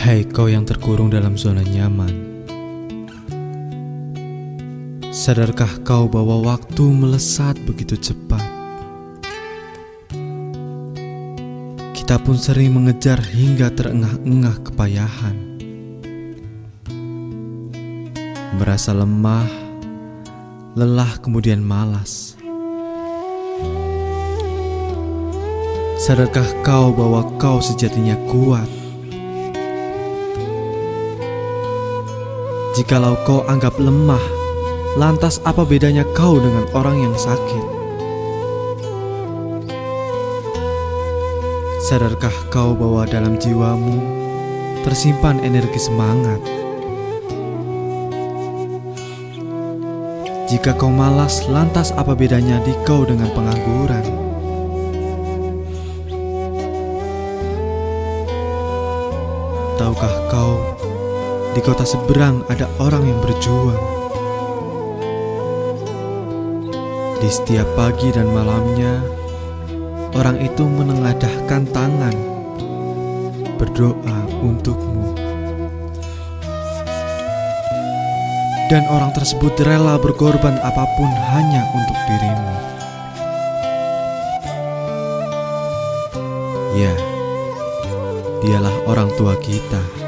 Hai kau yang terkurung dalam zona nyaman. Sadarkah kau bahwa waktu melesat begitu cepat? Kita pun sering mengejar hingga terengah-engah kepayahan. Merasa lemah, lelah kemudian malas. Sadarkah kau bahwa kau sejatinya kuat Jikalau kau anggap lemah, lantas apa bedanya kau dengan orang yang sakit? Sadarkah kau bahwa dalam jiwamu tersimpan energi semangat? Jika kau malas, lantas apa bedanya di kau dengan pengangguran? Tahukah kau di kota seberang ada orang yang berjuang. Di setiap pagi dan malamnya, orang itu menengadahkan tangan, berdoa untukmu. Dan orang tersebut rela berkorban apa pun hanya untuk dirimu. Ya, dialah orang tua kita.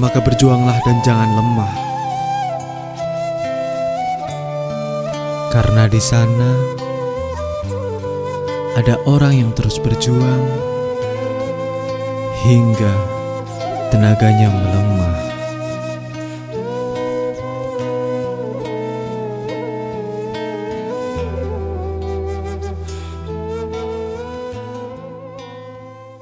Maka berjuanglah dan jangan lemah. Karena di sana ada orang yang terus berjuang hingga tenaganya melemah.